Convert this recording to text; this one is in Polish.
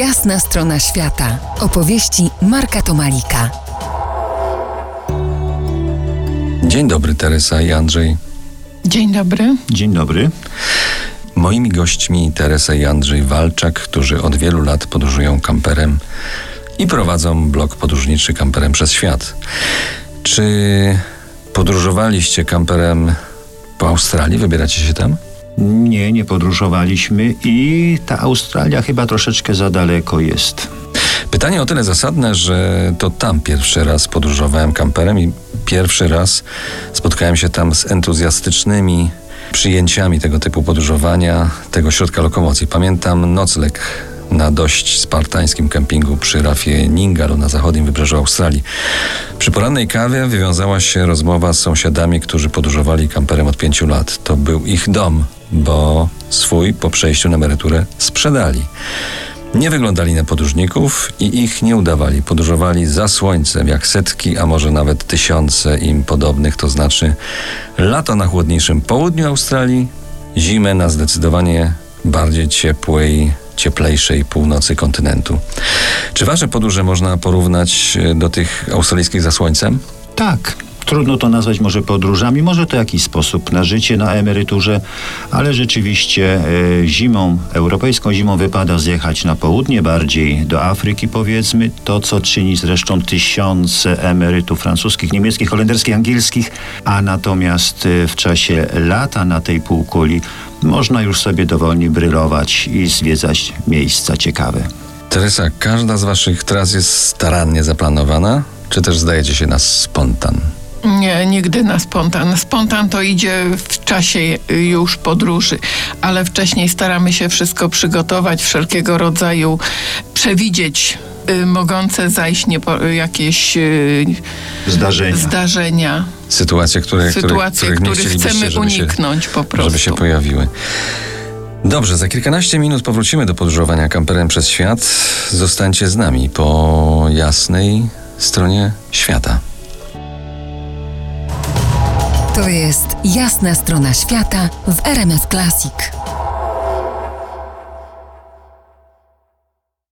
Jasna strona świata. Opowieści Marka Tomalika. Dzień dobry, Teresa i Andrzej. Dzień dobry. Dzień dobry. Moimi gośćmi Teresa i Andrzej Walczak, którzy od wielu lat podróżują kamperem i prowadzą blog podróżniczy kamperem przez świat. Czy podróżowaliście kamperem po Australii? Wybieracie się tam? Nie, nie podróżowaliśmy i ta Australia chyba troszeczkę za daleko jest. Pytanie o tyle zasadne, że to tam pierwszy raz podróżowałem kamperem i pierwszy raz spotkałem się tam z entuzjastycznymi przyjęciami tego typu podróżowania, tego środka lokomocji. Pamiętam nocleg na dość spartańskim kempingu przy rafie Ningalu na zachodnim wybrzeżu Australii. Przy porannej kawie wywiązała się rozmowa z sąsiadami, którzy podróżowali kamperem od pięciu lat. To był ich dom, bo swój po przejściu na emeryturę sprzedali. Nie wyglądali na podróżników i ich nie udawali. Podróżowali za słońcem, jak setki, a może nawet tysiące im podobnych, to znaczy lato na chłodniejszym południu Australii, zimę na zdecydowanie bardziej ciepłej, cieplejszej północy kontynentu. Czy wasze podróże można porównać e, do tych australijskich za słońcem? Tak, trudno to nazwać może podróżami, może to jakiś sposób na życie, na emeryturze, ale rzeczywiście e, zimą, europejską zimą wypada zjechać na południe, bardziej do Afryki powiedzmy, to co czyni zresztą tysiące emerytów francuskich, niemieckich, holenderskich, angielskich, a natomiast e, w czasie lata na tej półkuli można już sobie dowolnie brylować i zwiedzać miejsca ciekawe. Teresa, każda z waszych tras jest starannie zaplanowana, czy też zdajecie się na spontan? Nie, nigdy na spontan. Spontan to idzie w czasie już podróży, ale wcześniej staramy się wszystko przygotować, wszelkiego rodzaju przewidzieć y, mogące zajść niepo, jakieś y, Zdarzenia. zdarzenia, Sytuacje, które, sytuacje, których, których których chcemy żeby się- uniknąć po prostu. żeby się pojawiły. Dobrze, za kilkanaście minut powrócimy do podróżowania kamperem przez świat. Zostańcie z nami po jasnej stronie świata. To jest Jasna strona świata w RMS Classic.